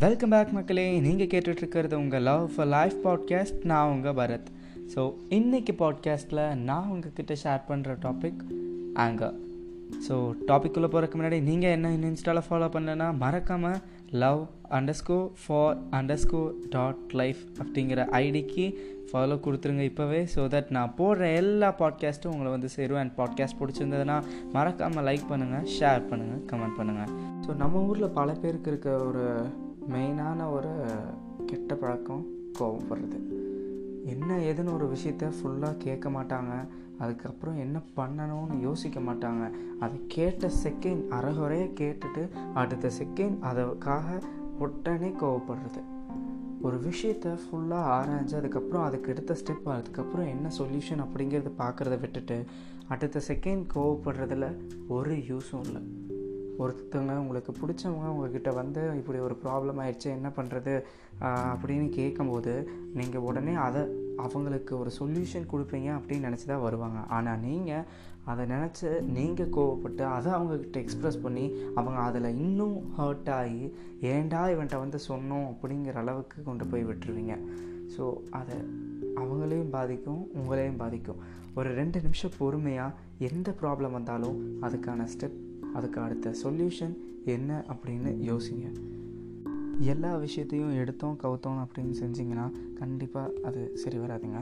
Welcome back மக்களே. நீங்கள் கேட்டுட்ருக்கிறது உங்கள் லவ் ஃபார் லைஃப் பாட்காஸ்ட் நான் உங்கள் பரத். ஸோ இன்றைக்கி பாட்காஸ்ட்டில் நான் உங்ககிட்ட ஷேர் பண்ணுற டாபிக் ஆங்கர் ஸோ டாபிக்குள்ளே போகிறதுக்கு முன்னாடி நீங்கள் என்ன இன்ஸ்டாவில் ஃபாலோ பண்ணலன்னா மறக்காமல் love underscore for underscore dot life அப்படிங்கிற ஐடிக்கு ஃபாலோ கொடுத்துருங்க இப்போவே ஸோ தட் நான் போடுற எல்லா பாட்காஸ்ட்டும் உங்களை வந்து சேரும் அண்ட் பாட்காஸ்ட் பிடிச்சிருந்ததுன்னா மறக்காமல் லைக் பண்ணுங்கள் ஷேர் பண்ணுங்கள் கமெண்ட் பண்ணுங்கள் ஸோ நம்ம ஊரில் பல பேருக்கு இருக்க ஒரு மெயினான ஒரு கெட்ட பழக்கம் கோவப்படுறது. என்ன ஏதுன்னு ஒரு விஷயத்த ஃபுல்லாக கேட்க மாட்டாங்க. அதுக்கப்புறம் என்ன பண்ணணும்னு யோசிக்க மாட்டாங்க. அதை கேட்ட செகண்ட் அறகுறைய கேட்டுட்டு அடுத்த செகண்ட் அதுக்காக உடனே கோவப்படுறது. ஒரு விஷயத்த ஃபுல்லாக ஆராய்ஞ்சு அதுக்கப்புறம் அதுக்கு எடுத்த ஸ்டெப் அதுக்கப்புறம் என்ன சொல்யூஷன் அப்படிங்கிறத பார்க்குறத விட்டுட்டு அடுத்த செகண்ட் கோவப்படுறதுல ஒரு யூஸும் இல்லை. ஒருத்தவங்க உங்களுக்கு பிடிச்சவங்க உங்ககிட்ட வந்து இப்படி ஒரு ப்ராப்ளம் ஆயிடுச்சு என்ன பண்ணுறது அப்படின்னு கேட்கும்போது நீங்கள் உடனே அதை அவங்களுக்கு ஒரு சொல்யூஷன் கொடுப்பீங்க அப்படின்னு நினச்சி தான் வருவாங்க. ஆனால் நீங்கள் அதை நினச்சி நீங்கள் கோவப்பட்டு அதை அவங்கக்கிட்ட எக்ஸ்ப்ரெஸ் பண்ணி அவங்க அதில் இன்னும் ஹர்ட் ஆகி ஏண்டா இவன்ட்ட வந்து சொன்னோம்? அப்படிங்கிற அளவுக்கு கொண்டு போய் விட்டுருவீங்க. ஸோ அதை அவங்களையும் பாதிக்கும் உங்களையும் பாதிக்கும். ஒரு ரெண்டு நிமிஷம் பொறுமையாக எந்த ப்ராப்ளம் வந்தாலும் அதுக்கான ஸ்டெப் அதுக்கு அடுத்த சொல்யூஷன் என்ன அப்படின்னு யோசிங்க. எல்லா விஷயத்தையும் எடுத்தோம் கவுத்தோம் அப்படின்னு செஞ்சிங்கன்னா கண்டிப்பாக அது சரி வராதுங்க.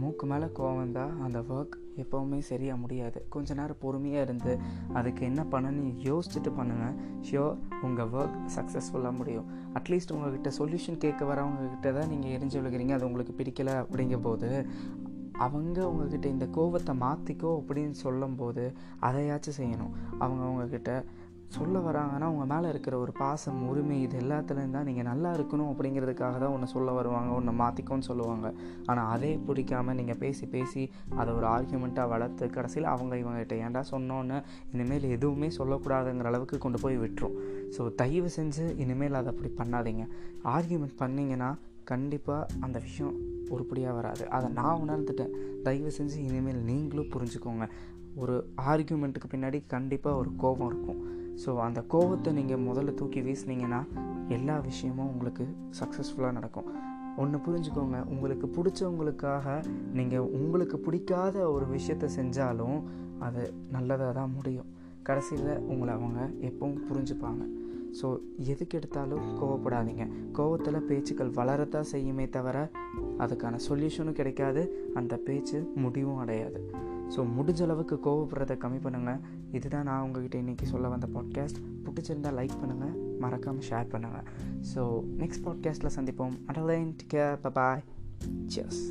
மூக்கு மேலே கோவம் வந்தால் அந்த ஒர்க் எப்போவுமே சரியாக முடியாது. கொஞ்ச நேரம் பொறுமையாக இருந்து அதுக்கு என்ன பண்ணணும்னு யோசிச்சுட்டு பண்ணுங்கள் ஷியோர் உங்கள் ஒர்க் சக்ஸஸ்ஃபுல்லாக முடியும். அட்லீஸ்ட் உங்கள்கிட்ட சொல்யூஷன் கேட்க வரவங்கக்கிட்ட தான் நீங்கள் எரிஞ்சு விழுகிறீங்க. அது உங்களுக்கு பிடிக்கலை அப்படிங்கும் போது அவங்க அவங்கக்கிட்ட இந்த கோபத்தை மாற்றிக்கோ அப்படின்னு சொல்லும்போது அதையாச்சும் செய்யணும். அவங்க அவங்கக்கிட்ட சொல்ல வராங்கன்னா உங்கள் மேலே இருக்கிற ஒரு பாசம் உரிமை இது எல்லாத்துலேயும் தான் நீங்கள் நல்லா இருக்கணும் அப்படிங்கிறதுக்காக தான் ஒன்று சொல்ல வருவாங்க ஒன்று மாற்றிக்கோன்னு சொல்லுவாங்க. ஆனால் அதே பிடிக்காமல் நீங்கள் பேசி பேசி அதை ஒரு ஆர்கியூமெண்ட்டாக வளர்த்து கடைசியில் அவங்க இவங்ககிட்ட ஏன்டா சொன்னோன்னு இனிமேல் எதுவுமே சொல்லக்கூடாதுங்கிற அளவுக்கு கொண்டு போய் விட்டுரும். ஸோ தயவு செஞ்சு இனிமேல் அதை அப்படி பண்ணாதீங்க. ஆர்கியூமெண்ட் பண்ணிங்கன்னா கண்டிப்பாக அந்த விஷயம் உருப்படியாக வராது. அதை நான் உணர்ந்துட்டேன். தயவு செஞ்சு இனிமேல் நீங்களும் புரிஞ்சுக்கோங்க. ஒரு ஆர்கியூமெண்ட்டுக்கு பின்னாடி கண்டிப்பாக ஒரு கோபம் இருக்கும். ஸோ அந்த கோபத்தை நீங்கள் முதல்ல தூக்கி வீசினீங்கன்னா எல்லா விஷயமும் உங்களுக்கு சக்ஸஸ்ஃபுல்லாக நடக்கும். ஒன்று புரிஞ்சுக்கோங்க. உங்களுக்கு பிடிச்சவங்களுக்காக நீங்கள் உங்களுக்கு பிடிக்காத ஒரு விஷயத்த செஞ்சாலும் அது நல்லதாக தான் முடியும். கடைசியில் உங்களை அவங்க எப்பவும் புரிஞ்சுப்பாங்க. ஸோ எதுக்கு எடுத்தாலும் கோவப்படாதீங்க. கோவத்தில் பேச்சுக்கள் வளரத்தான் செய்யுமே தவிர அதுக்கான சொல்யூஷனும் கிடைக்காது. அந்த பேச்சு முடிவும் அடையாது. ஸோ முடிஞ்ச அளவுக்கு கோவப்படுறதை கம்மி பண்ணுங்கள் இதுதான் நான் உங்ககிட்ட இன்றைக்கி சொல்ல வந்த பாட்காஸ்ட் பிடிச்சிருந்தால் லைக் பண்ணுங்கள் மறக்காமல் ஷேர் பண்ணுங்கள் ஸோ நெக்ஸ்ட் பாட்காஸ்ட்டில் சந்திப்போம். அடலைன் கேர் பாய் சியர்ஸ்